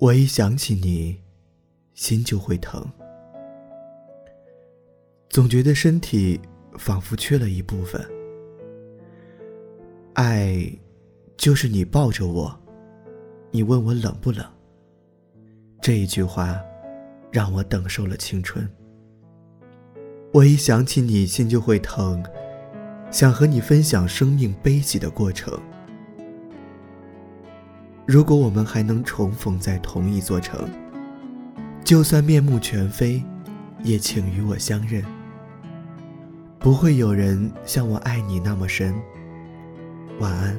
我一想起你，心就会疼，总觉得身体仿佛缺了一部分。爱，就是你抱着我，你问我冷不冷。这一句话，让我等受了青春。我一想起你，心就会疼，想和你分享生命悲喜的过程。如果我们还能重逢在同一座城，就算面目全非，也请与我相认。不会有人像我爱你那么深。晚安。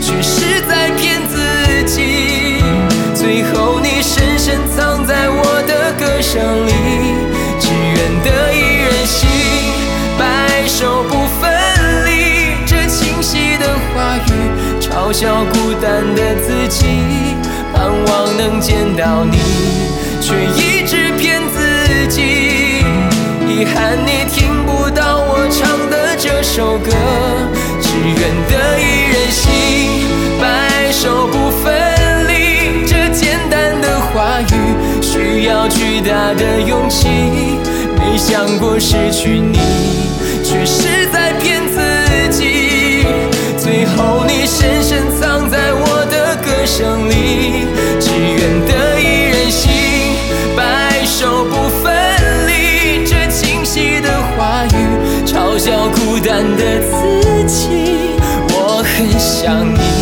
却是在骗自己，最后你深深藏在我的歌声里。只愿得一人心，白首不分离。这清晰的话语，嘲笑孤单的自己。盼望能见到你，却一直骗自己。遗憾你听不到我唱的这首歌，的勇气没想过失去你却是在骗自己。最后你深深藏在我的歌声里只愿得一人心白首不分离这清晰的话语嘲笑孤单的自己。我很想你。